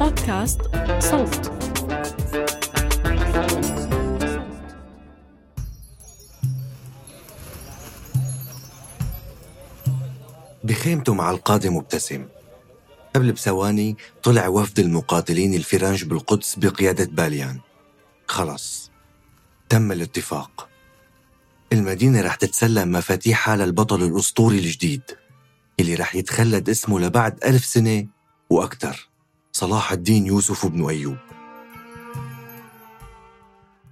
بودكاست صوت بخيمته مع القاضي مبتسم. قبل بثواني طلع وفد المقاتلين الفرنج بالقدس بقيادة باليان. خلص تم الاتفاق. المدينة رح تتسلم مفاتيحها للبطل الأسطوري الجديد اللي رح يتخلد اسمه لبعد ألف سنة وأكثر صلاح الدين يوسف بن أيوب.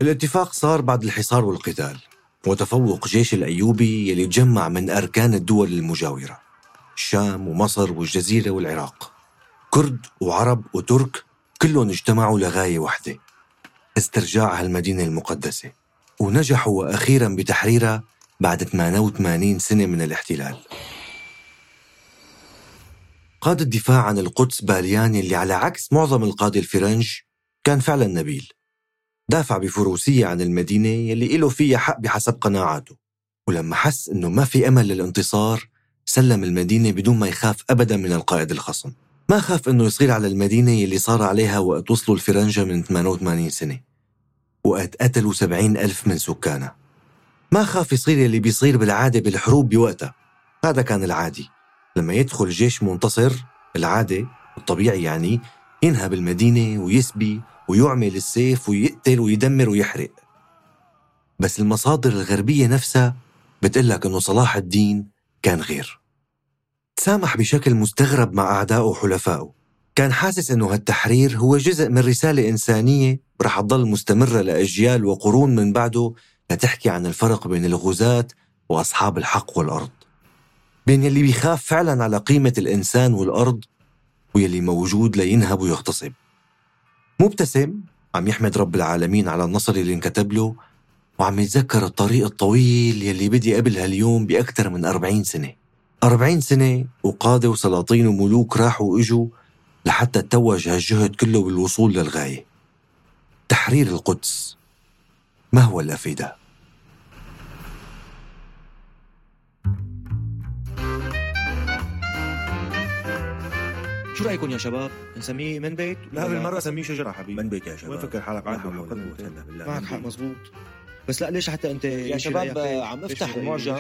الاتفاق صار بعد الحصار والقتال وتفوق جيش الأيوبي يلي تجمع من أركان الدول المجاورة الشام ومصر والجزيرة والعراق. كرد وعرب وترك كلهم اجتمعوا لغاية واحدة استرجاع هالمدينة المقدسة. ونجحوا أخيرا بتحريرها بعد 88 سنة من الاحتلال. قاد الدفاع عن القدس باليان اللي على عكس معظم القادة الفرنج كان فعلا نبيل. دافع بفروسية عن المدينة يلي له فيها حق بحسب قناعاته. ولما حس إنه ما في أمل للانتصار سلم المدينة بدون ما يخاف ابدا من القائد الخصم. ما خاف إنه يصير على المدينة يلي صار عليها وقت وصلوا الفرنجة من 88 سنة. وقت قتلوا 70 ألف من سكانها ما خاف يصير يلي بيصير بالعادة بالحروب بوقتها. هذا كان العادي. لما يدخل جيش منتصر العادة الطبيعي يعني ينهب المدينة ويسبي ويعمل السيف ويقتل ويدمر ويحرق. بس المصادر الغربية نفسها بتقلك أنه صلاح الدين كان غير. تسامح بشكل مستغرب مع أعدائه وحلفائه. كان حاسس أنه هالتحرير هو جزء من رسالة إنسانية رح تضل مستمرة لأجيال وقرون من بعده لتحكي عن الفرق بين الغزاة وأصحاب الحق والأرض. بين يلي بيخاف فعلا على قيمة الإنسان والأرض ويلي موجود لينهب ويغتصب. مبتسم عم يحمد رب العالمين على النصر اللي انكتب له وعم يتذكر الطريق الطويل يلي بدي قبل هاليوم بأكثر من أربعين سنة. أربعين سنة وقادة وسلاطين وملوك راحوا وإجوا لحتى توج هالجهد كله بالوصول للغاية. تحرير القدس. ما هو فدا شو رأيكم يا شباب؟ نسميه من بيت؟ لا بالمرة سميه شجرة حبيبي. من بيت يا شباب. وين فكر حالك؟ معك معك حق بالله معك مزبوط بس لا ليش حتى أنت يا شباب عم افتح المعجم.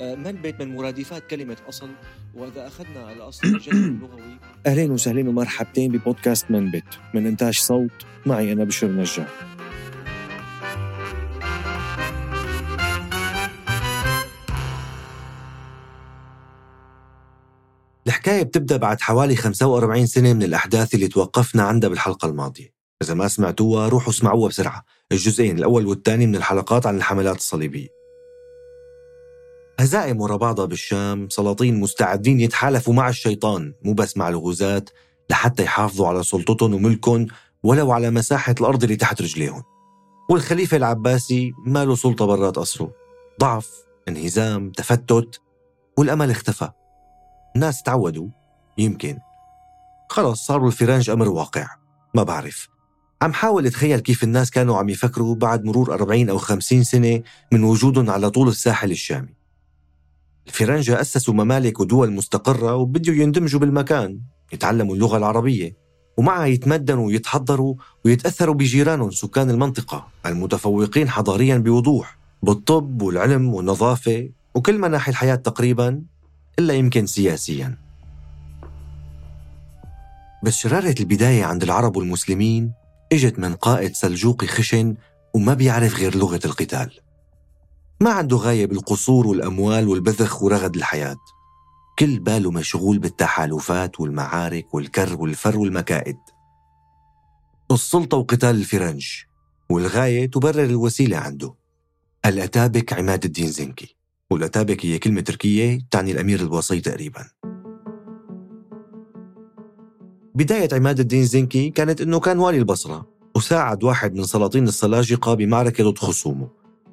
آه، من بيت من مرادفات كلمة أصل؟ وإذا أخذنا الأصل الجذر اللغوي. أهلين وسهلين ومرحبتين ببودكاست من بيت. من إنتاج صوت معي أنا بشر نجار الحكاية بتبدأ بعد حوالي 45 سنة من الأحداث اللي توقفنا عندها بالحلقة الماضية. إذا ما سمعتوها روحوا اسمعوها بسرعة. الجزئين الأول والثاني من الحلقات عن الحملات الصليبية. هزائم ورا بعضها بالشام سلاطين مستعدين يتحالفوا مع الشيطان. مو بس مع الغزاة لحتى يحافظوا على سلطتهم وملكهم ولو على مساحة الأرض اللي تحت رجليهم. والخليفة العباسي ما له سلطة برات قصره ضعف انهزام تفتت والأمل اختفى. الناس تعودوا يمكن. خلص صاروا الفرنج أمر واقع. ما بعرف. عم حاول اتخيل كيف الناس كانوا عم يفكروا بعد مرور 40 أو 50 سنة من وجودهم على طول الساحل الشامي. الفرنجة أسسوا ممالك ودول مستقرة وبدوا يندمجوا بالمكان يتعلموا اللغة العربية ومعها يتمدنوا ويتحضروا ويتأثروا بجيرانهم سكان المنطقة المتفوقين حضاريا بوضوح بالطب والعلم والنظافة وكل مناحي الحياة تقريبا إلا يمكن سياسيا. بس شرارة البداية عند العرب والمسلمين إجت من قائد سلجوقي خشن وما بيعرف غير لغة القتال. ما عنده غاية بالقصور والأموال والبذخ ورغد الحياة. كل باله مشغول بالتحالفات والمعارك والكر والفر والمكائد. السلطة وقتال الفرنج والغاية تبرر الوسيلة عنده. الأتابك عماد الدين زنكي؟ والأتابك هي كلمة تركية؟ تعني الأمير الوصي تقريبا. بداية عماد الدين زنكي كانت أنه كان والي البصرة وساعد واحد من سلاطين السلاجقة بمعركة ضد خصومه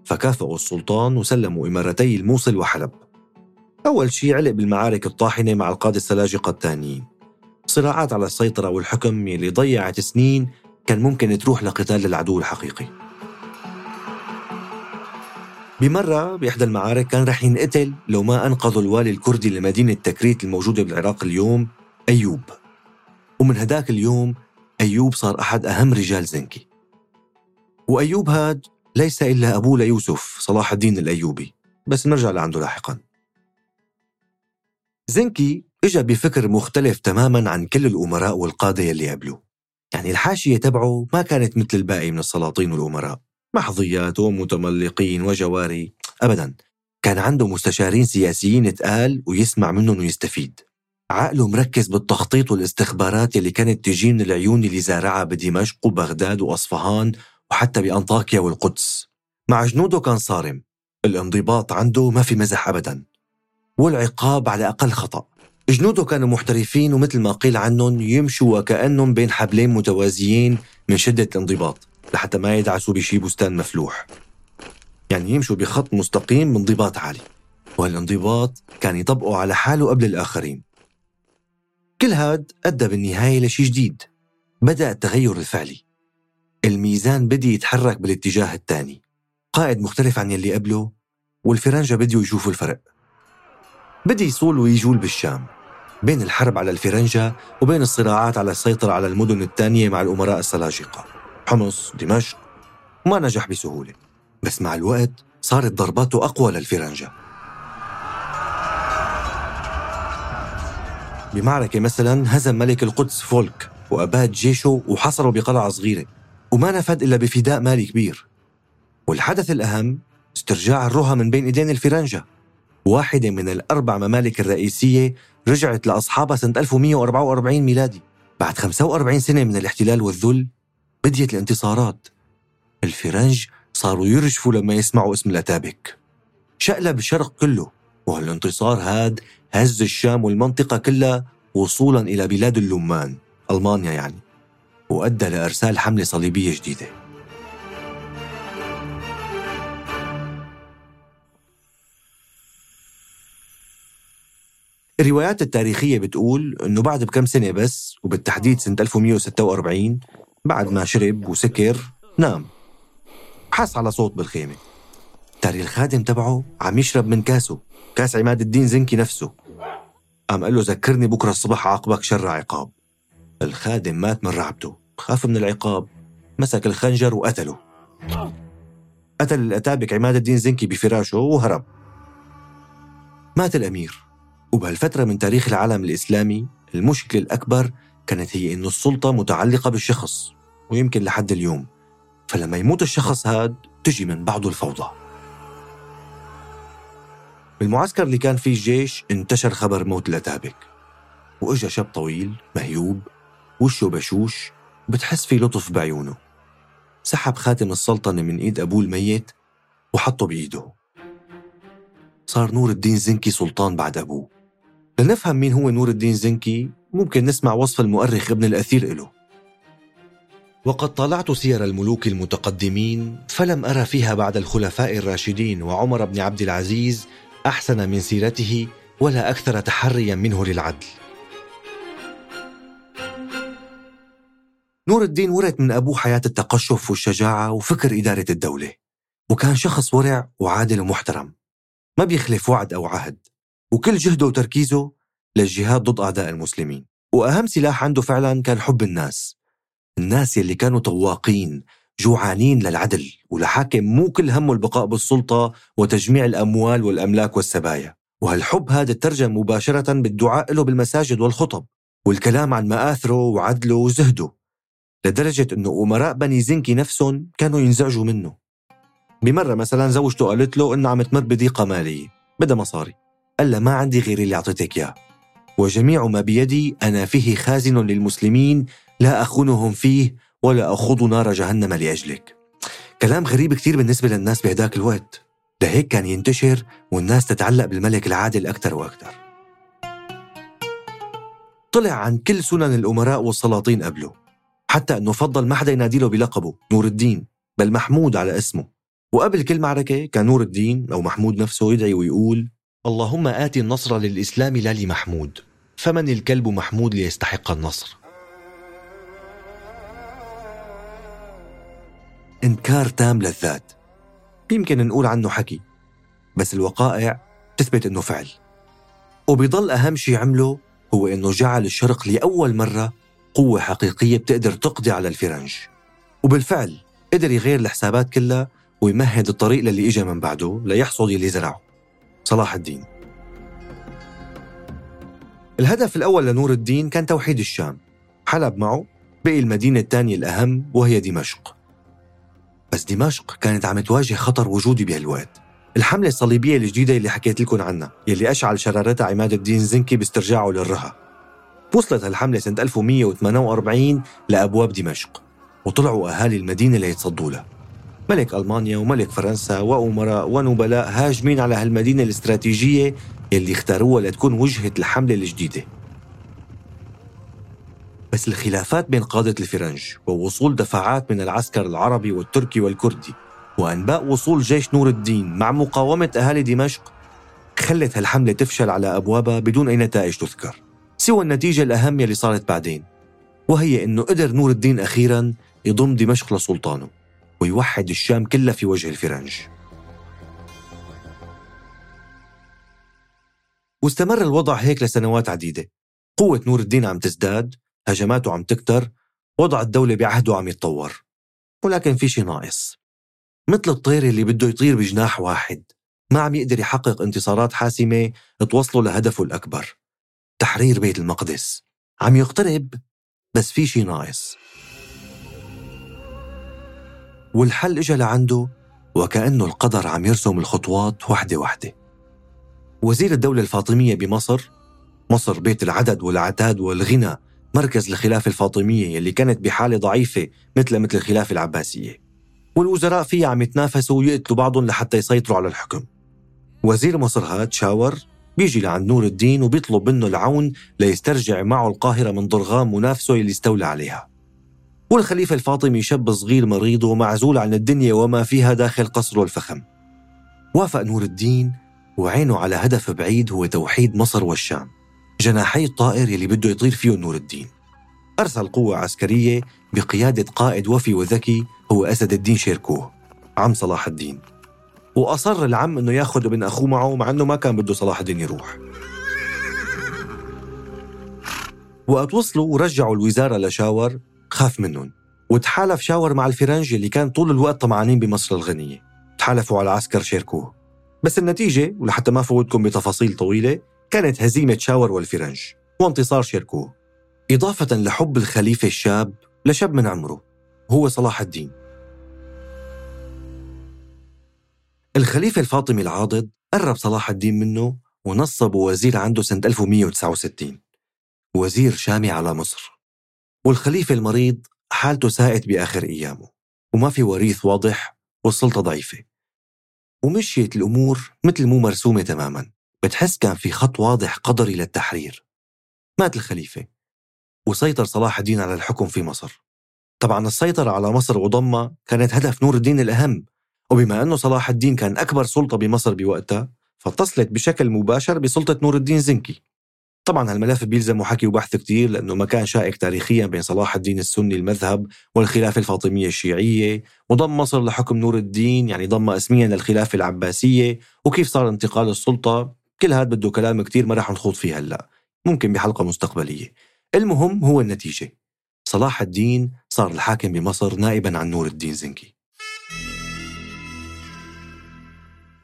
فكافئوا السلطان وسلموا إمارتي الموصل وحلب. أول شيء علق بالمعارك الطاحنة مع القادة السلاجقة الثانيين صراعات على السيطرة والحكم يلي ضيعت سنين كان ممكن تروح لقتال العدو الحقيقي. بمرة بإحدى المعارك كان رح ينقتل لو ما أنقذوا الوالي الكردي لمدينة تكريت الموجودة بالعراق اليوم أيوب. ومن هداك اليوم أيوب صار أحد أهم رجال زنكي. وأيوب هاد ليس إلا أبوه ليوسف صلاح الدين الأيوبي. بس نرجع لعنده لاحقا. زنكي إجا بفكر مختلف تماما عن كل الأمراء والقادة يلي قبله. يعني الحاشية تبعه ما كانت مثل الباقي من السلاطين والأمراء. محظيات ومتملقين وجواري. أبدا. كان عنده مستشارين سياسيين تقال ويسمع منهم ويستفيد. عقله مركز بالتخطيط والاستخبارات يلي كانت تجي من العيون اللي زارعها بدمشق وبغداد وأصفهان وحتى بأنطاكيا والقدس. مع جنوده كان صارم. الانضباط عنده ما في مزح أبدا. والعقاب على أقل خطأ. جنوده كانوا محترفين ومثل ما قيل عنهم يمشوا وكأنهم بين حبلين متوازيين من شدة الانضباط لحتى ما يدعسوا بشي بستان مفلوح. يعني يمشوا بخط مستقيم بانضباط عالي. وهالانضباط كان يطبقه على حاله قبل الآخرين. كل هاد أدى بالنهاية لشي جديد. بدأ التغير الفعلي. الميزان بدي يتحرك بالاتجاه الثاني. قائد مختلف عن يلي قبله والفرنجة بديوا يشوفوا الفرق. بدي يصول ويجول بالشام. بين الحرب على الفرنجة وبين الصراعات على السيطرة على المدن الثانية مع الأمراء السلاجقة. حمص دمشق. ما نجح بسهولة. بس مع الوقت صارت ضرباته أقوى للفرنجة. بمعركة مثلا هزم ملك القدس فولك وأباد جيشه وحصره بقلعة صغيرة وما نفد إلا بفداء مالي كبير. والحدث الأهم استرجاع الرها من بين إيدين الفرنجة. واحدة من الأربع ممالك الرئيسية رجعت لأصحابها سنة 1144 ميلادي. بعد 45 سنة من الاحتلال والذل بديت الانتصارات. الفرنج صاروا يرجفوا لما يسمعوا اسم الأتابك شقلب الشرق كله وهالانتصار هاد هز الشام والمنطقة كلها وصولا إلى بلاد اللمان. ألمانيا يعني. وأدى لإرسال حملة صليبية جديدة. الروايات التاريخية بتقول أنه بعد بكم سنة بس وبالتحديد سنة 1146 بعد ما شرب وسكر نام. حس على صوت بالخيمة. تاري الخادم تبعه عم يشرب من كاسه. كاس عماد الدين زنكي نفسه. قام قال له ذكرني بكرة الصبح عاقبك شر عقاب. الخادم مات من رعبته خاف من العقاب مسك الخنجر وقتله. قتل الأتابك عماد الدين زنكي بفراشه وهرب. مات الأمير وبهالفترة من تاريخ العالم الإسلامي المشكلة الأكبر كانت هي إنه السلطة متعلقة بالشخص ويمكن لحد اليوم. فلما يموت الشخص هاد تجي من بعده الفوضى. بالمعسكر اللي كان فيه الجيش انتشر خبر موت الأتابك وإجا شاب طويل مهيوب وشه بشوش بتحس في لطف بعيونه. سحب خاتم السلطنة من إيد أبوه الميت وحطه بإيده. صار نور الدين زنكي سلطان بعد أبوه. لنفهم مين هو نور الدين زنكي ممكن نسمع وصف المؤرخ ابن الأثير له وقد طالعت سير الملوك المتقدمين فلم أرى فيها بعد الخلفاء الراشدين وعمر بن عبد العزيز أحسن من سيرته ولا أكثر تحريا منه للعدل. نور الدين ورث من أبوه حياة التقشف والشجاعة وفكر إدارة الدولة. وكان شخص ورع وعادل ومحترم. ما بيخلف وعد أو عهد. وكل جهده وتركيزه للجهاد ضد أعداء المسلمين. وأهم سلاح عنده فعلا كان حب الناس. الناس يلي كانوا طواقين جوعانين للعدل ولحاكم مو كل همه البقاء بالسلطة وتجميع الأموال والأملاك والسبايا. وهالحب هذا ترجم مباشرة بالدعاء له بالمساجد والخطب والكلام عن مآثره وعدله وزهده لدرجة أنه أمراء بني زنكي نفسهم كانوا ينزعجوا منه. بمرة مثلا زوجته قالت له إنها عم تمر بضيقة مالية بدها مصاري قال لها ما عندي غير اللي أعطيتك إياه. وجميع ما بيدي أنا فيه خازن للمسلمين لا أخونهم فيه ولا أخوض نار جهنم لأجلك. كلام غريب كتير بالنسبة للناس بهداك الوقت. لهيك كان ينتشر والناس تتعلق بالملك العادل أكثر وأكثر طلع عن كل سنن الأمراء والسلاطين قبله. حتى أنه فضل ما حدا يناديله بلقبه نور الدين بل محمود على اسمه. وقبل كل معركة كان نور الدين أو محمود نفسه يدعي ويقول اللهم آت النصر للإسلام لا لمحمود. فمن الكلب محمود ليستحق النصر؟ إنكار تام للذات. يمكن نقول عنه حكي بس الوقائع تثبت إنه فعل. وبيضل أهم شيء عمله هو إنه جعل الشرق لأول مرة قوة حقيقية بتقدر تقضي على الفرنج. وبالفعل قدر يغير الحسابات كلها ويمهد الطريق للي إجا من بعده ليحصد يلي زرعه. صلاح الدين. الهدف الأول لنور الدين كان توحيد الشام. حلب معه بقي المدينة الثانية الأهم وهي دمشق. بس دمشق كانت عم تواجه خطر وجودي بهالوقت. الحملة الصليبية الجديدة اللي حكيت لكم عنها يلي أشعل شرارتها عماد الدين زنكي باسترجاعه للرها. وصلت هالحملة سنة 1148 لأبواب دمشق وطلعوا أهالي المدينة ليتصدوا لها. ملك ألمانيا وملك فرنسا وأمراء ونبلاء هاجمين على هالمدينة الاستراتيجية يلي اختاروها لتكون وجهة الحملة الجديدة. بس الخلافات بين قادة الفرنج ووصول دفعات من العسكر العربي والتركي والكردي وأنباء وصول جيش نور الدين مع مقاومة أهالي دمشق خلت هالحملة تفشل على أبوابها بدون أي نتائج تذكر. سوى النتيجة الأهم يلي صارت بعدين وهي أنه قدر نور الدين أخيرا يضم دمشق لسلطانه ويوحد الشام كلها في وجه الفرنج. واستمر الوضع هيك لسنوات عديدة. قوة نور الدين عم تزداد هجماته عم تكتر وضع الدولة بعهده عم يتطور. ولكن في شي ناقص. مثل الطير اللي بده يطير بجناح واحد ما عم يقدر يحقق انتصارات حاسمة توصله لهدفه الأكبر. تحرير بيت المقدس. عم يقترب بس في شي ناقص. والحل اجى لعنده وكأنه القدر عم يرسم الخطوات وحدة وحدة. وزير الدولة الفاطمية بمصر مصر بيت العدد والعتاد والغنى مركز الخلافة الفاطمية يلي كانت بحالة ضعيفة مثل مثل الخلافة العباسية. والوزراء فيها عم يتنافسوا ويقتلوا بعضهم لحتى يسيطروا على الحكم. وزير مصر هاد شاور بيجي لعند نور الدين وبيطلب منه العون ليسترجع معه القاهرة من ضرغام منافسه اللي استولى عليها. والخليفة الفاطمي شاب صغير مريض ومعزول عن الدنيا وما فيها داخل قصره الفخم وافق نور الدين وعينه على هدف بعيد هو توحيد مصر والشام. جناحي الطائر يلي بده يطير فيه نور الدين. أرسل قوة عسكرية بقيادة قائد وفي وذكي هو أسد الدين شيركوه عم صلاح الدين. وأصر العم أنه ياخذ ابن أخوه معه مع أنه ما كان بده صلاح الدين يروح. وقت وصلوا ورجعوا الوزارة لشاور خاف منهم. وتحالف شاور مع الفرنج اللي كان طول الوقت طمعانين بمصر الغنية. تحالفوا على عسكر شيركوه. بس النتيجة ولحتى ما فوتكم بتفاصيل طويلة كانت هزيمة شاور والفرنج وانتصار شيركوه إضافة لحب الخليفة الشاب لشاب من عمره هو صلاح الدين. الخليفة الفاطمي العاضد قرب صلاح الدين منه ونصبه وزير عنده سنة 1169 وزير شامي على مصر. والخليفة المريض حالته ساءت بآخر أيامه وما في وريث واضح والسلطة ضعيفة. ومشيت الأمور مثل مو مرسومة تماما. بتحس كان في خط واضح قدري للتحرير. مات الخليفة. وسيطر صلاح الدين على الحكم في مصر. طبعا السيطرة على مصر وضمها كانت هدف نور الدين الأهم. وبما أنه صلاح الدين كان أكبر سلطة بمصر بوقتها فاتصلت بشكل مباشر بسلطة نور الدين زنكي. طبعا هالملف بيلزمه حكي وبحث كتير لأنه مكان شائك تاريخيا بين صلاح الدين السني المذهب والخلافة الفاطمية الشيعية وضم مصر لحكم نور الدين يعني ضم اسميا للخلافة العباسية وكيف صار انتقال السلطة كل هذا بده كلام كتير ما رح نخوض فيه هلأ ممكن بحلقة مستقبلية. المهم هو النتيجة. صلاح الدين صار الحاكم بمصر نائبا عن نور الدين زنكي.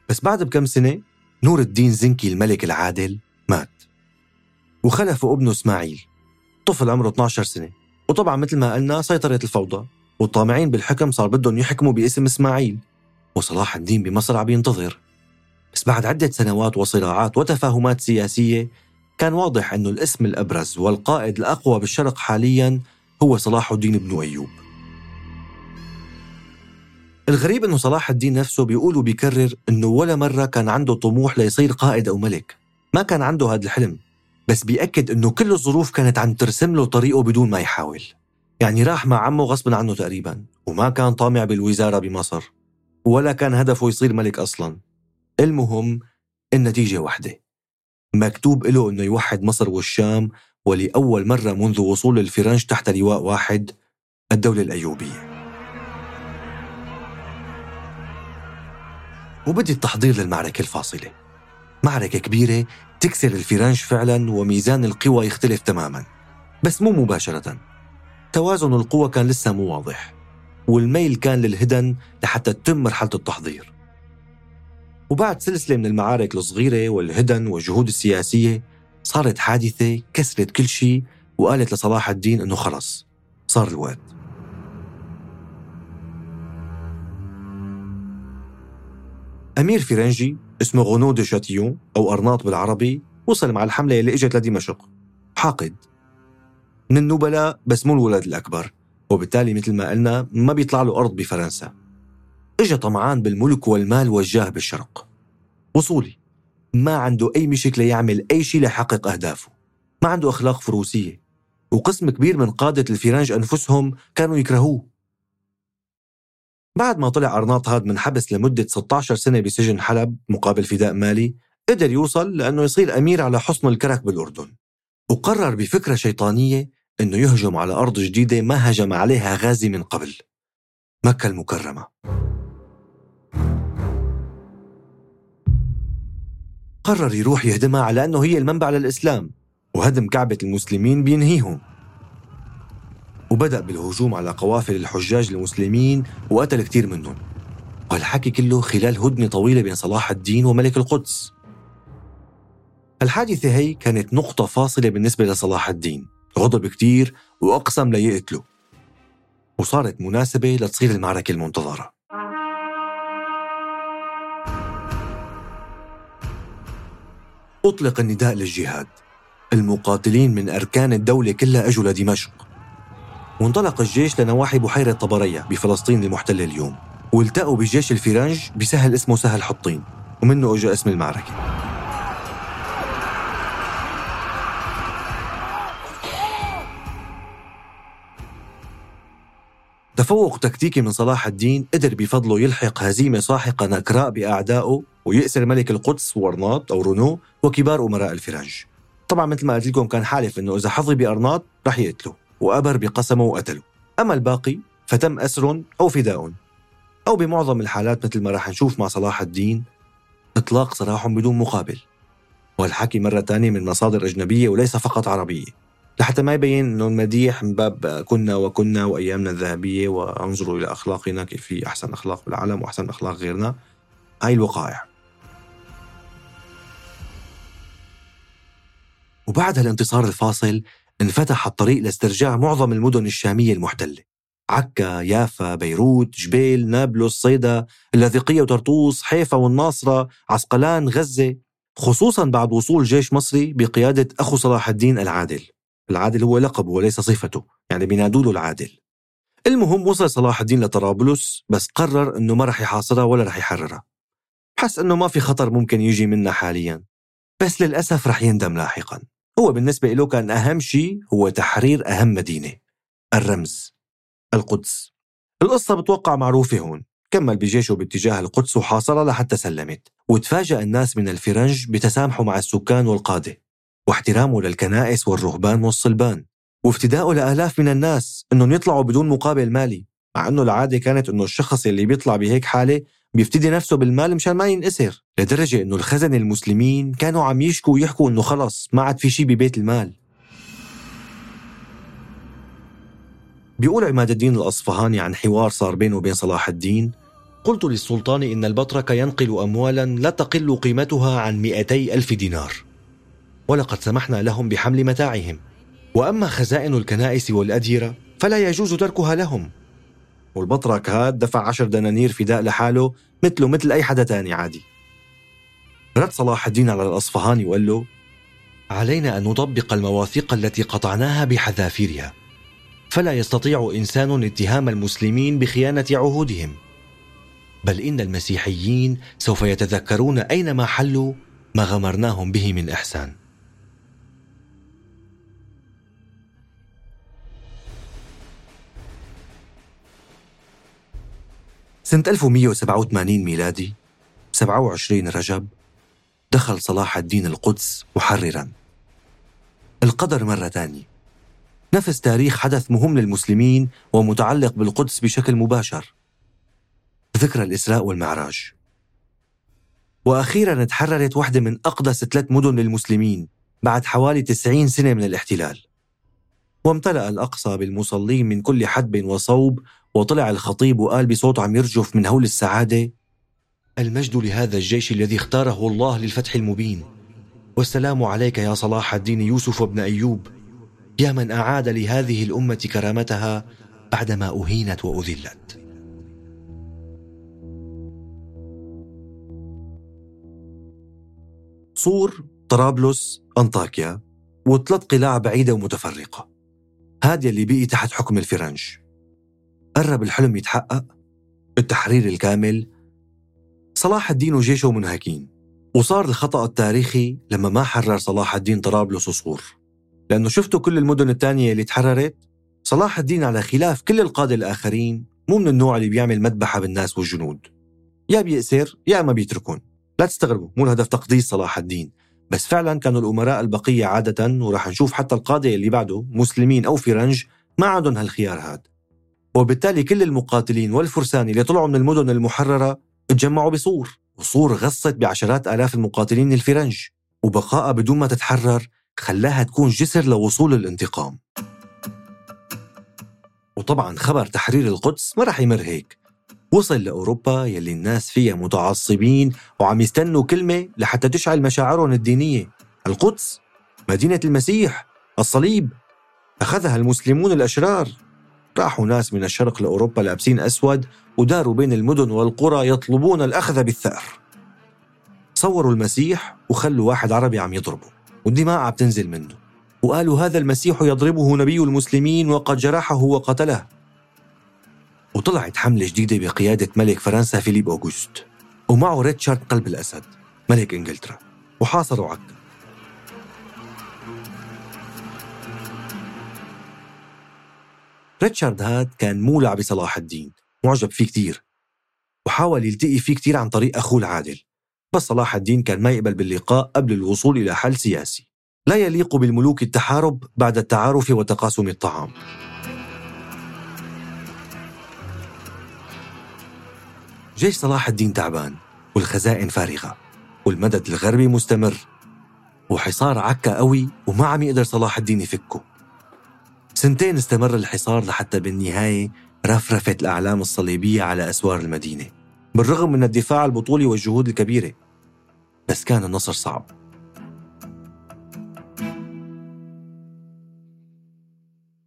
بس بعد بكم سنة نور الدين زنكي الملك العادل مات. وخلفه ابنه إسماعيل. طفل عمره 12 سنة. وطبعا مثل ما قلنا سيطرت الفوضى. والطامعين بالحكم صار بدهم يحكموا باسم إسماعيل. وصلاح الدين بمصر عم ينتظر. بس بعد عدة سنوات وصراعات وتفاهمات سياسية كان واضح أنه الاسم الأبرز والقائد الأقوى بالشرق حاليا هو صلاح الدين بن أيوب. الغريب أنه صلاح الدين نفسه بيقول وبيكرر أنه ولا مرة كان عنده طموح ليصير قائد أو ملك. ما كان عنده هذا الحلم بس بيأكد أنه كل الظروف كانت عم ترسم له طريقه بدون ما يحاول. يعني راح مع عمه غصبا عنه تقريبا وما كان طامع بالوزارة بمصر ولا كان هدفه يصير ملك أصلا. المهم النتيجة واحدة. مكتوب له أنه يوحد مصر والشام ولأول مرة منذ وصول الفرنج تحت لواء واحد الدولة الأيوبية. وبدي التحضير للمعركة الفاصلة. معركة كبيرة تكسر الفرنج فعلا وميزان القوى يختلف تماما بس مو مباشرة. توازن القوى كان لسه مو واضح والميل كان للهدن لحتى تتم مرحلة التحضير. وبعد سلسلة من المعارك الصغيرة والهدن والجهود السياسية صارت حادثة كسرت كل شيء وقالت لصلاح الدين إنه خلص صار الوقت. أمير فرنجي اسمه غونو دي شاتيون أو أرناط بالعربي وصل مع الحملة اللي إجت لدمشق حاقد. من النبلاء بس مو الولد الأكبر وبالتالي مثل ما قلنا ما بيطلع له أرض بفرنسا. إجا طمعان بالملك والمال والجاه بالشرق. وصولي ما عنده أي مشكلة يعمل أي شيء ليحقق أهدافه. ما عنده أخلاق فروسية. وقسم كبير من قادة الفرنج أنفسهم كانوا يكرهوه. بعد ما طلع أرناط هاد من حبس لمدة 16 سنة بسجن حلب مقابل فداء مالي قدر يوصل لأنه يصير أمير على حصن الكرك بالأردن. وقرر بفكرة شيطانية أنه يهجم على أرض جديدة ما هجم عليها غازي من قبل. مكة المكرمة. قرر يروح يهدمها على أنه هي المنبع للإسلام وهدم كعبة المسلمين بينهيهم. وبدأ بالهجوم على قوافل الحجاج المسلمين وقتل كثير منهم. وهالحكي كله خلال هدنة طويلة بين صلاح الدين وملك القدس. الحادثة هي كانت نقطة فاصلة بالنسبة لصلاح الدين. غضب كتير وأقسم ليقتله وصارت مناسبة لتصير المعركة المنتظرة. أطلق النداء للجهاد. المقاتلين من أركان الدولة كلها أجوا لدمشق. وانطلق الجيش لنواحي بحيرة طبرية بفلسطين المحتلة اليوم. والتقوا بجيش الفرنج بسهل اسمه سهل حطين. ومنه اجى اسم المعركة. تفوق تكتيكي من صلاح الدين قدر بفضله يلحق هزيمة ساحقة نكراء بأعدائه ويأسر ملك القدس ورناط أو رونو وكبار أمراء الفرنج طبعا مثل ما قلت لكم كان حالف إنه إذا حظي بأرناط رح يقتله وأبر بقسمه وقتله. أما الباقي فتم أسر أو فداء أو بمعظم الحالات مثل ما رح نشوف مع صلاح الدين إطلاق سراح بدون مقابل. والحكي مرة ثانية من مصادر أجنبية وليس فقط عربية. لحتى ما يبين إنه المديح من باب كنا وكنا وأيامنا الذهبية وأنظروا إلى أخلاقنا كيف في أحسن أخلاق بالعالم وأحسن أخلاق غيرنا. هاي الوقائع. وبعد هالانتصار الفاصل انفتح الطريق لاسترجاع معظم المدن الشامية المحتلة. عكا، يافا، بيروت، جبيل، نابلس، صيدا، اللاذقية وطرطوس، حيفا والناصرة، عسقلان، غزة خصوصا بعد وصول جيش مصري بقيادة أخو صلاح الدين العادل. العادل هو لقبه وليس صفته يعني بينادوا له العادل. المهم وصل صلاح الدين لطرابلس بس قرر إنه ما رح يحاصرها ولا رح يحررها. حس إنه ما في خطر ممكن يجي منها حاليا. بس للأسف رح يندم لاحقا. هو بالنسبة له كان أهم شيء هو تحرير أهم مدينة الرمز القدس. القصة بتوقع معروفة هون كمل بجيشه باتجاه القدس وحاصرها لحتى سلمت وتفاجأ الناس من الفرنج بتسامحه مع السكان والقادة واحترامه للكنائس والرهبان والصلبان وافتدائه لآلاف من الناس أنهم يطلعوا بدون مقابل مالي مع أنه العادة كانت أنه الشخص اللي بيطلع بهيك حالة بيفتدي نفسه بالمال مشان ما ينأسر لدرجة إنه الخزن المسلمين كانوا عم يشكوا ويحكوا إنه خلص ما عاد في شيء ببيت المال. بيقول عماد الدين الأصفهاني عن حوار صار بينه وبين صلاح الدين قلت للسلطان إن البطرك ينقل أموالا لا تقل قيمتها عن مئتي ألف دينار. ولقد سمحنا لهم بحمل متاعهم. وأما خزائن الكنائس والأديرة فلا يجوز تركها لهم. والبطرك هاد دفع عشر دنانير فداء لحاله مثله مثل أي حدا تاني عادي. رد صلاح الدين على الأصفهاني وقال له علينا أن نطبق المواثيق التي قطعناها بحذافيرها. فلا يستطيع إنسان اتهام المسلمين بخيانة عهودهم. بل إن المسيحيين سوف يتذكرون أينما حلوا ما غمرناهم به من إحسان. سنة 1187 ميلادي 27 رجب دخل صلاح الدين القدس محررا. القدر مرة ثانية نفس تاريخ حدث مهم للمسلمين ومتعلق بالقدس بشكل مباشر. ذكرى الإسراء والمعراج. وأخيرا تحررت واحدة من أقدس ثلاث مدن للمسلمين بعد حوالي 90 سنة من الاحتلال. وامتلأ الأقصى بالمصلين من كل حدب وصوب وطلع الخطيب وقال بصوت عم يرجف من هول السعادة المجد لهذا الجيش الذي اختاره الله للفتح المبين. والسلام عليك يا صلاح الدين يوسف بن أيوب. يا من أعاد لهذه الأمة كرامتها بعدما أهينت وأذلت. صور طرابلس أنطاكيا وثلاث قلاع بعيدة ومتفرقة. هذا اللي بقي تحت حكم الفرنج. قرب الحلم يتحقق التحرير الكامل صلاح الدين وجيشه منهكين. وصار الخطأ التاريخي لما ما حرر صلاح الدين طرابلس وصور لأنه شفتوا كل المدن الثانية اللي تحررت صلاح الدين على خلاف كل القادة الآخرين مو من النوع اللي بيعمل مذبحة بالناس والجنود. يا بيأسر يا ما بيتركون. لا تستغربوا مو الهدف تقديس صلاح الدين. بس فعلا كانوا الأمراء البقية عادة ورح نشوف حتى القادة اللي بعده مسلمين أو فرنج ما عندهم هالخيار هاد. وبالتالي كل المقاتلين والفرسان اللي طلعوا من المدن المحررة تجمعوا بصور. وصور غصت بعشرات آلاف المقاتلين الفرنج وبقائها بدون ما تتحرر خلاها تكون جسر لوصول الانتقام. وطبعا خبر تحرير القدس ما رح يمر هيك. وصل لأوروبا يلي الناس فيها متعصبين وعم يستنوا كلمة لحتى تشعل مشاعرهم الدينية. القدس مدينة المسيح الصليب. أخذها المسلمون الأشرار. راحوا ناس من الشرق لأوروبا لابسين أسود وداروا بين المدن والقرى يطلبون الأخذ بالثأر. صوروا المسيح وخلوا واحد عربي عم يضربه والدماء عم تنزل منه. وقالوا هذا المسيح يضربه نبي المسلمين وقد جرحه وقتله. وطلعت حملة جديدة بقيادة ملك فرنسا فيليب أوغوست. ومعه ريتشارد قلب الأسد ملك إنجلترا. وحاصروا عكا ريتشارد هاد كان مولع بصلاح الدين معجب فيه كتير وحاول يلتقي فيه كتير عن طريق أخوه العادل بس صلاح الدين كان ما يقبل باللقاء قبل الوصول إلى حل سياسي. لا يليق بالملوك التحارب بعد التعارف وتقاسم الطعام. جيش صلاح الدين تعبان والخزائن فارغة والمدد الغربي مستمر وحصار عكا قوي وما عم يقدر صلاح الدين يفكه. سنتين استمر الحصار لحتى بالنهاية رفرفت الأعلام الصليبية على أسوار المدينة بالرغم من الدفاع البطولي والجهود الكبيرة. بس كان النصر صعب.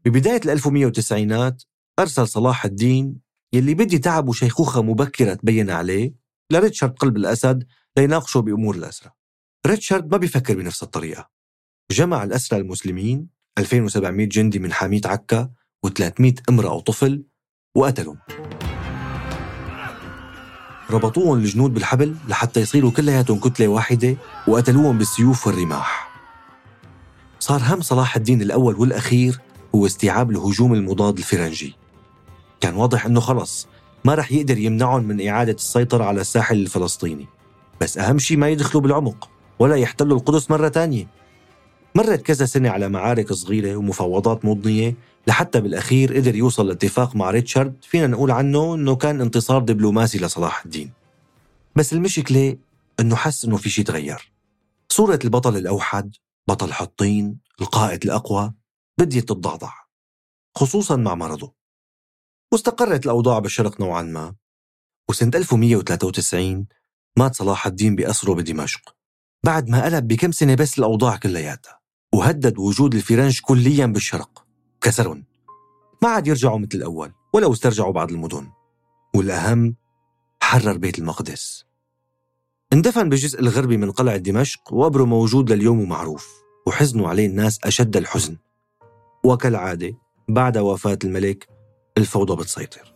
ببداية ال 1190 أرسل صلاح الدين يلي بدي تعب وشيخوخة مبكرة تبين عليه لريتشارد قلب الأسد ليناقشه بأمور الأسرة ريتشارد ما بيفكر بنفس الطريقة. جمع الأسرى المسلمين 2700 جندي من حامية عكا و300 امرأة وطفل وقتلهم. ربطوهم الجنود بالحبل لحتى يصيروا كلياتهم كتلة واحدة وقتلوهم بالسيوف والرماح. صار هم صلاح الدين الأول والأخير هو استيعاب الهجوم المضاد الفرنجي. كان واضح أنه خلص ما رح يقدر يمنعهم من إعادة السيطرة على الساحل الفلسطيني. بس أهم شيء ما يدخلوا بالعمق ولا يحتلوا القدس مرة تانية. مرت كذا سنة على معارك صغيرة ومفاوضات مضنية لحتى بالأخير قدر يوصل لاتفاق مع ريتشارد فينا نقول عنه أنه كان انتصار دبلوماسي لصلاح الدين. بس المشكلة أنه حس أنه في شيء تغير. صورة البطل الأوحد بطل حطين القائد الأقوى بديت تتضعضع خصوصا مع مرضه. واستقرت الأوضاع بالشرق نوعا ما وسنة 1193 مات صلاح الدين بأسره بدمشق بعد ما قلب بكم سنة بس الأوضاع كلياتها. وهدد وجود الفرنج كليا بالشرق. كسرهم ما عاد يرجعوا مثل الأول ولو استرجعوا بعض المدن. والأهم حرر بيت المقدس. اندفن بالجزء الغربي من قلعة دمشق وقبره موجود لليوم ومعروف وحزنوا عليه الناس أشد الحزن. وكالعادة بعد وفاة الملك الفوضى بتسيطر.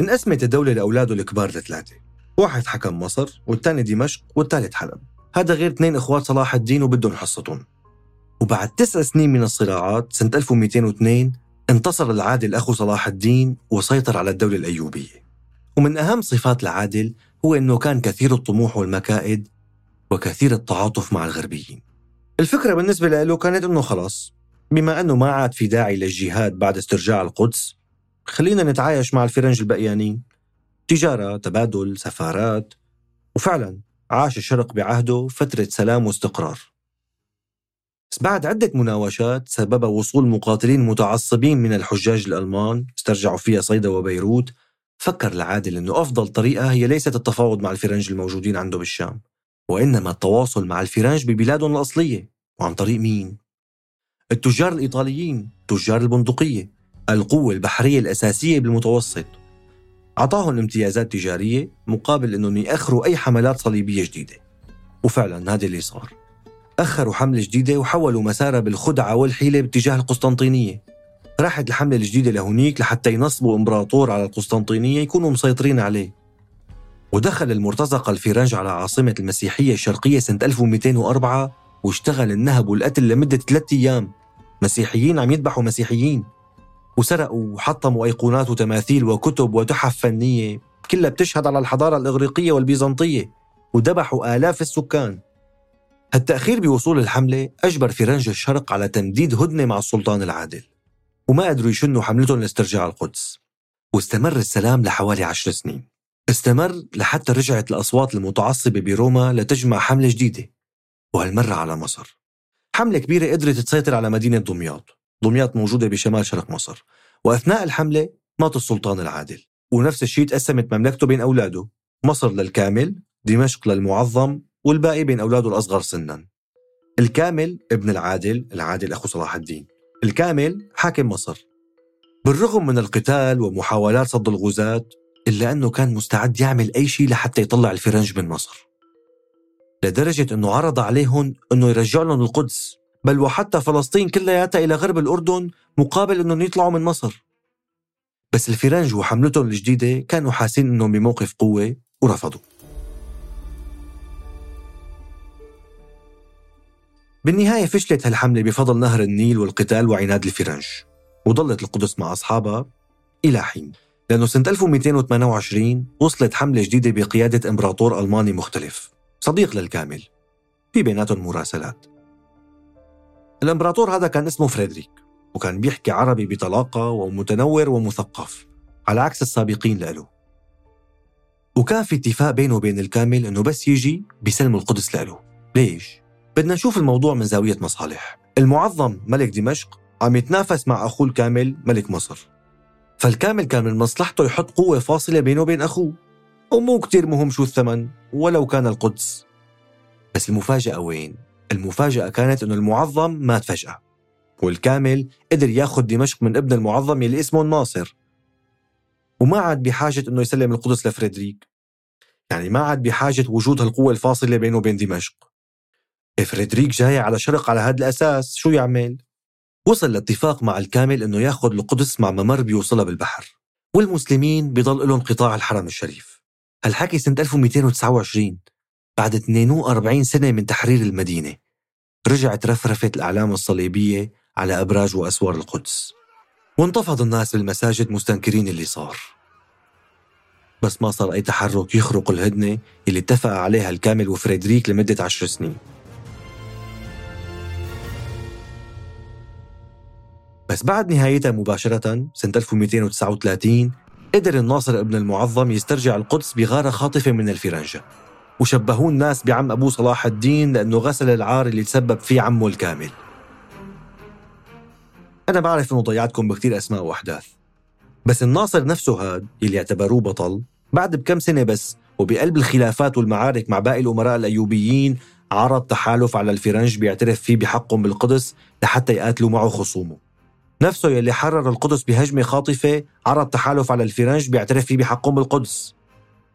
انقسمت الدولة لأولاده الكبار لثلاثة. واحد حكم مصر والثاني دمشق والثالث حلب. هذا غير اثنين إخوات صلاح الدين وبدهم حصتهم وبعد تسع سنين من الصراعات سنة 1202 انتصر العادل أخو صلاح الدين وسيطر على الدولة الأيوبية. ومن أهم صفات العادل هو أنه كان كثير الطموح والمكائد وكثير التعاطف مع الغربيين. الفكرة بالنسبة له كانت أنه خلاص بما أنه ما عاد في داعي للجهاد بعد استرجاع القدس خلينا نتعايش مع الفرنج البقيانين. تجارة تبادل سفارات. وفعلا عاش الشرق بعهده فترة سلام واستقرار. بعد عدة مناوشات سبب وصول مقاتلين متعصبين من الحجاج الألمان استرجعوا فيها صيدا وبيروت. فكر العادل أنه أفضل طريقة هي ليست التفاوض مع الفرنج الموجودين عنده بالشام وإنما التواصل مع الفرنج ببلادهم الأصلية. وعن طريق مين؟ التجار الإيطاليين تجار البندقية القوة البحرية الأساسية بالمتوسط. أعطاهم امتيازات تجارية مقابل أنهم يأخروا أي حملات صليبية جديدة. وفعلا هذا اللي صار. أخروا حملة جديدة وحولوا مسارها بالخدعة والحيلة باتجاه القسطنطينية. راحت الحملة الجديدة لهونيك لحتى ينصبوا إمبراطور على القسطنطينية يكونوا مسيطرين عليه. ودخل المرتزقة الفرنج على عاصمة المسيحية الشرقية سنة 1204 واشتغل النهب والقتل لمدة ثلاثة أيام. مسيحيين عم يذبحوا مسيحيين. وسرقوا وحطموا أيقونات وتماثيل وكتب وتحف فنية كلها بتشهد على الحضارة الإغريقية والبيزنطية وذبحوا آلاف السكان. التأخير بوصول الحملة أجبر فرنج الشرق على تمديد هدنة مع السلطان العادل. وما قدروا يشنوا حملتهم لاسترجاع القدس. واستمر السلام لحوالي عشر سنين. استمر لحتى رجعت الأصوات المتعصبة بروما لتجمع حملة جديدة. وهالمرة على مصر. حملة كبيرة قدرت تسيطر على مدينة دمياط. دمياط موجودة بشمال شرق مصر وأثناء الحملة مات السلطان العادل. ونفس الشيء تقسمت مملكته بين أولاده مصر للكامل دمشق للمعظم والباقي بين أولاده الأصغر سنا. الكامل ابن العادل العادل أخو صلاح الدين. الكامل حاكم مصر. بالرغم من القتال ومحاولات صد الغزاة إلا أنه كان مستعد يعمل أي شيء لحتى يطلع الفرنج من مصر. لدرجة أنه عرض عليهم أنه يرجع لهم القدس. بل وحتى فلسطين كلياتها إلى غرب الأردن مقابل أنهم يطلعوا من مصر. بس الفرنج وحملتهم الجديدة كانوا حاسين أنهم بموقف قوة ورفضوا. بالنهاية فشلت هالحملة بفضل نهر النيل والقتال وعناد الفرنج وظلت القدس مع أصحابها إلى حين. لأنه سنة 1228 وصلت حملة جديدة بقيادة إمبراطور ألماني مختلف صديق للكامل في بيناتهم مراسلات. الإمبراطور هذا كان اسمه فريدريك وكان بيحكي عربي بطلاقة ومتنور ومثقف على عكس السابقين له. وكان في اتفاق بينه وبين الكامل إنه بس يجي بيسلم القدس له. ليش؟ بدنا نشوف الموضوع من زاوية مصالح. المعظم ملك دمشق عم يتنافس مع أخوه الكامل ملك مصر. فالكامل كان من مصلحته يحط قوة فاصلة بينه وبين أخوه. ومو كتير مهم شو الثمن ولو كان القدس. بس المفاجأة وين؟ المفاجأة كانت أنه المعظم مات فجأة والكامل قدر ياخذ دمشق من ابن المعظم يلي اسمه الناصر وما عاد بحاجة أنه يسلم القدس لفريدريك يعني ما عاد بحاجة وجود هالقوة الفاصلة بينه وبين دمشق. فريدريك جاي على شرق على هذا الأساس شو يعمل؟ وصل لاتفاق مع الكامل أنه ياخذ القدس مع ممر بيوصلها بالبحر والمسلمين بيضل لهم قطاع الحرم الشريف. هالحكي سنة 1229 بعد 42 سنة من تحرير المدينة رجعت رفرفة الأعلام الصليبية على أبراج وأسوار القدس وانتفض الناس بالمساجد مستنكرين اللي صار. بس ما صار أي تحرك يخرق الهدنة اللي اتفق عليها الكامل وفريدريك لمدة عشر سنين. بس بعد نهايتها مباشرة سنة 1239 قدر الناصر ابن المعظم يسترجع القدس بغارة خاطفة من الفرنجة. وشبهوه الناس بعم أبوه صلاح الدين لأنه غسل العار اللي تسبب فيه عمه الكامل. أنا بعرف إنه ضيعتكم بكتير أسماء وأحداث بس الناصر نفسه هاد اللي اعتبروه بطل بعد بكم سنة بس وبقلب الخلافات والمعارك مع باقي الأمراء الأيوبيين عرض تحالف على الفرنج بيعترف فيه بحقهم بالقدس لحتى يقاتلوا معه خصومه. نفسه يلي حرر القدس بهجمة خاطفة عرض تحالف على الفرنج بيعترف فيه بحقهم بالقدس.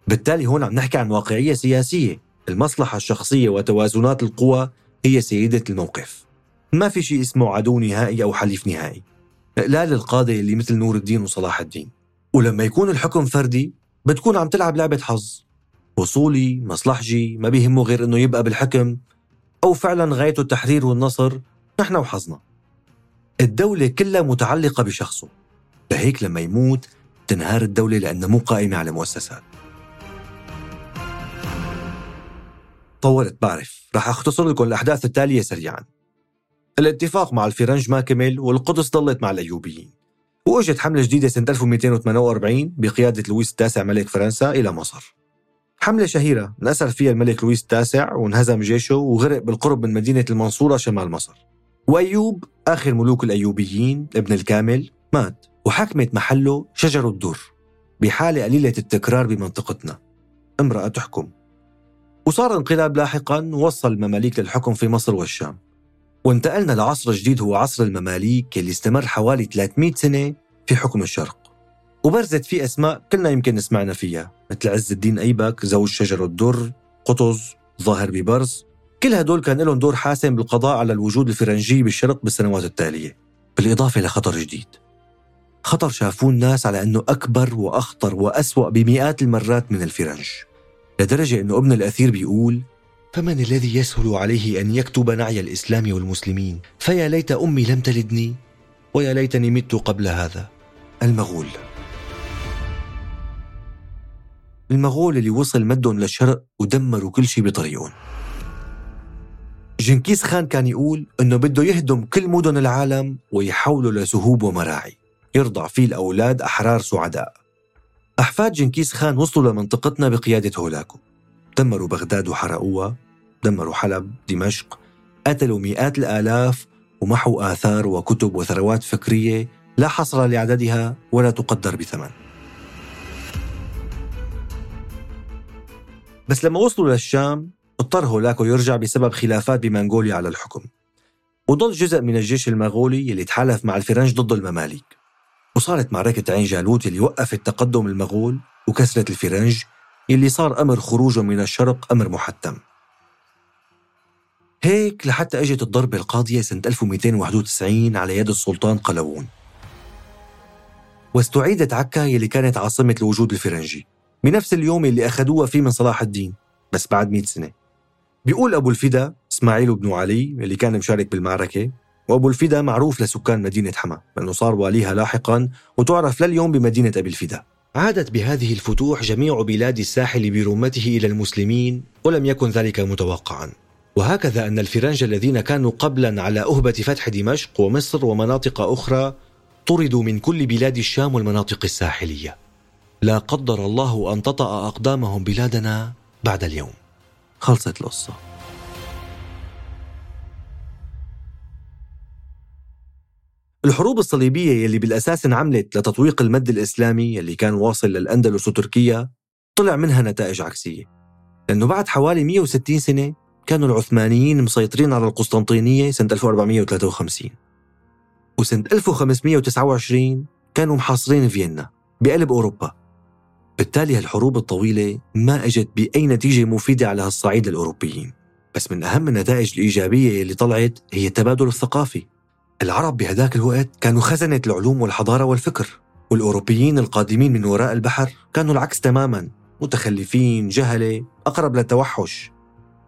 بالتالي هون عم نحكي عن واقعية سياسية. المصلحة الشخصية وتوازنات القوى هي سيدة الموقف. ما في شيء اسمه عدو نهائي أو حليف نهائي. لا للقادة اللي مثل نور الدين وصلاح الدين. ولما يكون الحكم فردي بتكون عم تلعب لعبة حظ. وصولي مصلحجي ما بيهمه غير إنه يبقى بالحكم. أو فعلا غايته التحرير والنصر نحن وحظنا. الدولة كلها متعلقة بشخصه. لهيك لما يموت تنهار الدولة لأنها مو قائمة على مؤسسات. طولت بعرف رح أختصر لكم الأحداث التالية سريعا. الاتفاق مع الفرنج ما كمل والقدس ضلت مع الأيوبيين. وإجت حملة جديدة سنة 1248 بقيادة لويس التاسع ملك فرنسا إلى مصر. حملة شهيرة انأسر فيها الملك لويس التاسع وانهزم جيشه وغرق بالقرب من مدينة المنصورة شمال مصر. وأيوب آخر ملوك الأيوبيين ابن الكامل مات وحكمت محله شجر الدر. بحالة قليلة التكرار بمنطقتنا. امرأة تحكم. وصار انقلاب لاحقا وصل المماليك للحكم في مصر والشام. وانتقلنا لعصر جديد هو عصر المماليك اللي استمر حوالي 300 سنة في حكم الشرق. وبرزت فيه أسماء كلنا يمكن سمعنا فيها مثل عز الدين أيبك زوج شجر الدر قطز ظاهر ببرز. كل هدول كان لهم دور حاسم بالقضاء على الوجود الفرنجي بالشرق بالسنوات التالية. بالإضافة لخطر جديد. خطر شافوه الناس على أنه أكبر وأخطر وأسوأ بمئات المرات من الفرنج. لدرجة أنه ابن الأثير بيقول فمن الذي يسهل عليه أن يكتب نعي الإسلام والمسلمين؟ فيا ليت أمي لم تلدني ويا ليتني مت قبل هذا. المغول. المغول اللي وصل مدهم للشرق ودمروا كل شيء بطريقهم. جنكيز خان كان يقول إنه بده يهدم كل مدن العالم ويحوله لسهوب ومراعي يرضع فيه الأولاد أحرار سعداء. أحفاد جنكيز خان وصلوا لمنطقتنا بقيادة هولاكو. دمروا بغداد وحرقوها دمروا حلب دمشق قتلوا مئات الآلاف ومحوا آثار وكتب وثروات فكرية لا حصر لعددها ولا تقدر بثمن. بس لما وصلوا للشام اضطر هولاكو يرجع بسبب خلافات بمنغوليا على الحكم. وضل جزء من الجيش المغولي اللي تحالف مع الفرنج ضد المماليك. وصارت معركة عين جالوت اللي وقفت تقدم المغول وكسرت الفرنج اللي صار أمر خروجهم من الشرق أمر محتم. هيك لحتى إجت الضربة القاضية سنة 1291 على يد السلطان قلاوون واستعيدت عكا يلي كانت عاصمة الوجود الفرنجي. بنفس اليوم اللي أخذوها فيه من صلاح الدين بس بعد مئة سنة. بيقول أبو الفدا إسماعيل بن علي اللي كان مشارك بالمعركة وأبو الفدا معروف لسكان مدينة حما لأنه صار واليها لاحقا وتعرف لليوم بمدينة أبي الفدا. عادت بهذه الفتوح جميع بلاد الساحل برمته إلى المسلمين ولم يكن ذلك متوقعا. وهكذا أن الفرنج الذين كانوا قبلا على أهبة فتح دمشق ومصر ومناطق أخرى طردوا من كل بلاد الشام والمناطق الساحلية. لا قدر الله أن تطأ أقدامهم بلادنا بعد اليوم. خلصت القصة. الحروب الصليبية يلي بالأساس انعملت لتطويق المد الإسلامي يلي كان واصل للأندلس وتركيا طلع منها نتائج عكسية. لأنه بعد حوالي 160 سنة كانوا العثمانيين مسيطرين على القسطنطينية سنة 1453 وسنة 1529 كانوا محاصرين فيينا بقلب أوروبا. بالتالي هالحروب الطويلة ما إجت بأي نتيجة مفيدة على هالصعيد للأوروبيين بس من أهم النتائج الإيجابية اللي طلعت هي التبادل الثقافي. العرب بهداك الوقت كانوا خزنة العلوم والحضارة والفكر والأوروبيين القادمين من وراء البحر كانوا العكس تماما متخلفين جهلة أقرب للتوحش.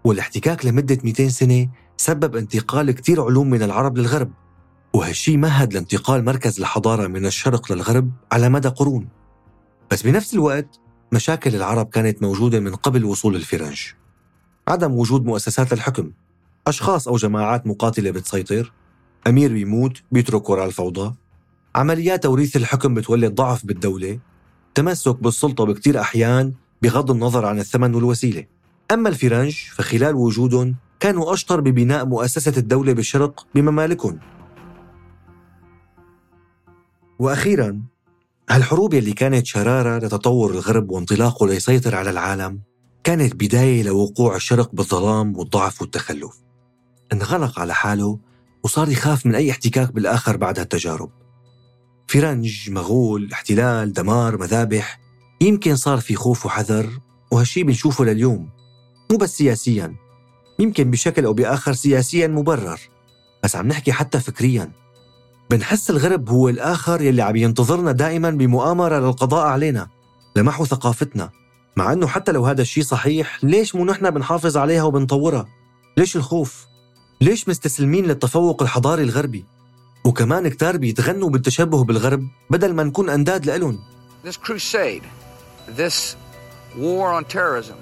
والاحتكاك لمدة 200 سنة سبب انتقال كتير علوم من العرب للغرب. وهالشي مهد لانتقال مركز الحضارة من الشرق للغرب على مدى قرون. بس بنفس الوقت مشاكل العرب كانت موجودة من قبل وصول الفرنج. عدم وجود مؤسسات للحكم أشخاص أو جماعات مقاتلة بتسيطر أمير بيموت بيترك وراء الفوضى؟ عمليات توريث الحكم بتولد ضعف بالدولة. تمسك بالسلطة بكتير أحيان بغض النظر عن الثمن والوسيلة. أما الفرنج فخلال وجودهم كانوا أشطر ببناء مؤسسة الدولة بالشرق بممالكهم. وأخيراً هالحروب يلي كانت شرارة لتطور الغرب وانطلاقه ليسيطر على العالم كانت بداية لوقوع الشرق بالظلام والضعف والتخلف. انغلق على حاله وصار يخاف من أي احتكاك بالآخر بعد هالتجارب. فرنج، مغول، احتلال، دمار، مذابح يمكن صار في خوف وحذر وهالشي بنشوفه لليوم مو بس سياسيا يمكن بشكل أو بآخر سياسيا مبرر بس عم نحكي حتى فكريا. بنحس الغرب هو الآخر يلي عم ينتظرنا دائما بمؤامرة للقضاء علينا لمحو ثقافتنا مع أنه حتى لو هذا الشيء صحيح ليش مو نحن بنحافظ عليها وبنطورها؟ ليش الخوف؟ ليش مستسلمين للتفوق الحضاري الغربي؟ وكمان كتار بيتغنوا بالتشبه بالغرب بدل ما نكون أنداد لإلهم. This crusade, this war on terrorism,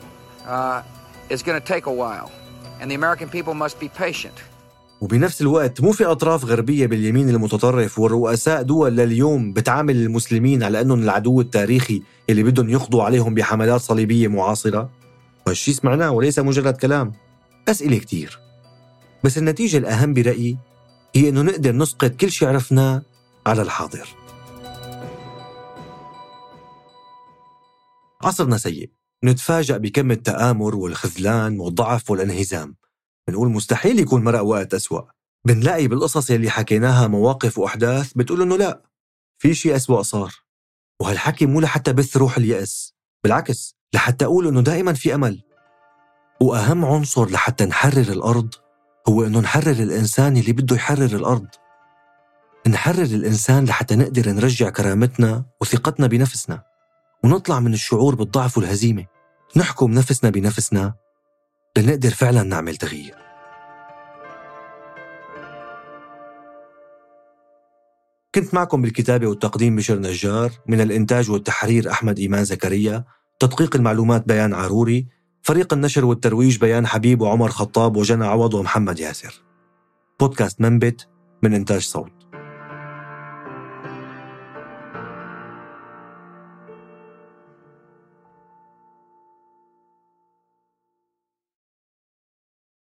uh, is going to take a while, and the American people must be patient. وبنفس الوقت مو في أطراف غربية باليمين المتطرف والرؤساء دول لليوم بتعامل المسلمين على أنهم العدو التاريخي اللي بدهم يقضوا عليهم بحملات صليبية معاصرة؟ وهالشي سمعناه وليس مجرد كلام أسئلة كتير. بس النتيجة الأهم برأيي هي أنه نقدر نسقط كل شيء عرفناه على الحاضر. عصرنا سيء. نتفاجأ بكم التآمر والخذلان والضعف والانهزام. بنقول مستحيل يكون مرق وقت أسوأ. بنلاقي بالقصص يلي حكيناها مواقف وأحداث بتقول إنه لا في شيء أسوأ صار. وهالحكي مو لحتى بث روح اليأس بالعكس لحتى أقول إنه دائما في أمل. وأهم عنصر لحتى نحرر الأرض هو إنه نحرر الإنسان اللي بده يحرر الأرض. نحرر الإنسان لحتى نقدر نرجع كرامتنا وثقتنا بنفسنا ونطلع من الشعور بالضعف والهزيمة. نحكم نفسنا بنفسنا لنقدر فعلا نعمل تغيير. كنت معكم بالكتابة والتقديم بشر نجار من الإنتاج والتحرير أحمد إيمان زكريا تدقيق المعلومات بيان عروري فريق النشر والترويج بيان حبيب وعمر خطاب وجنى عوض ومحمد ياسر. بودكاست منبت من إنتاج صوت.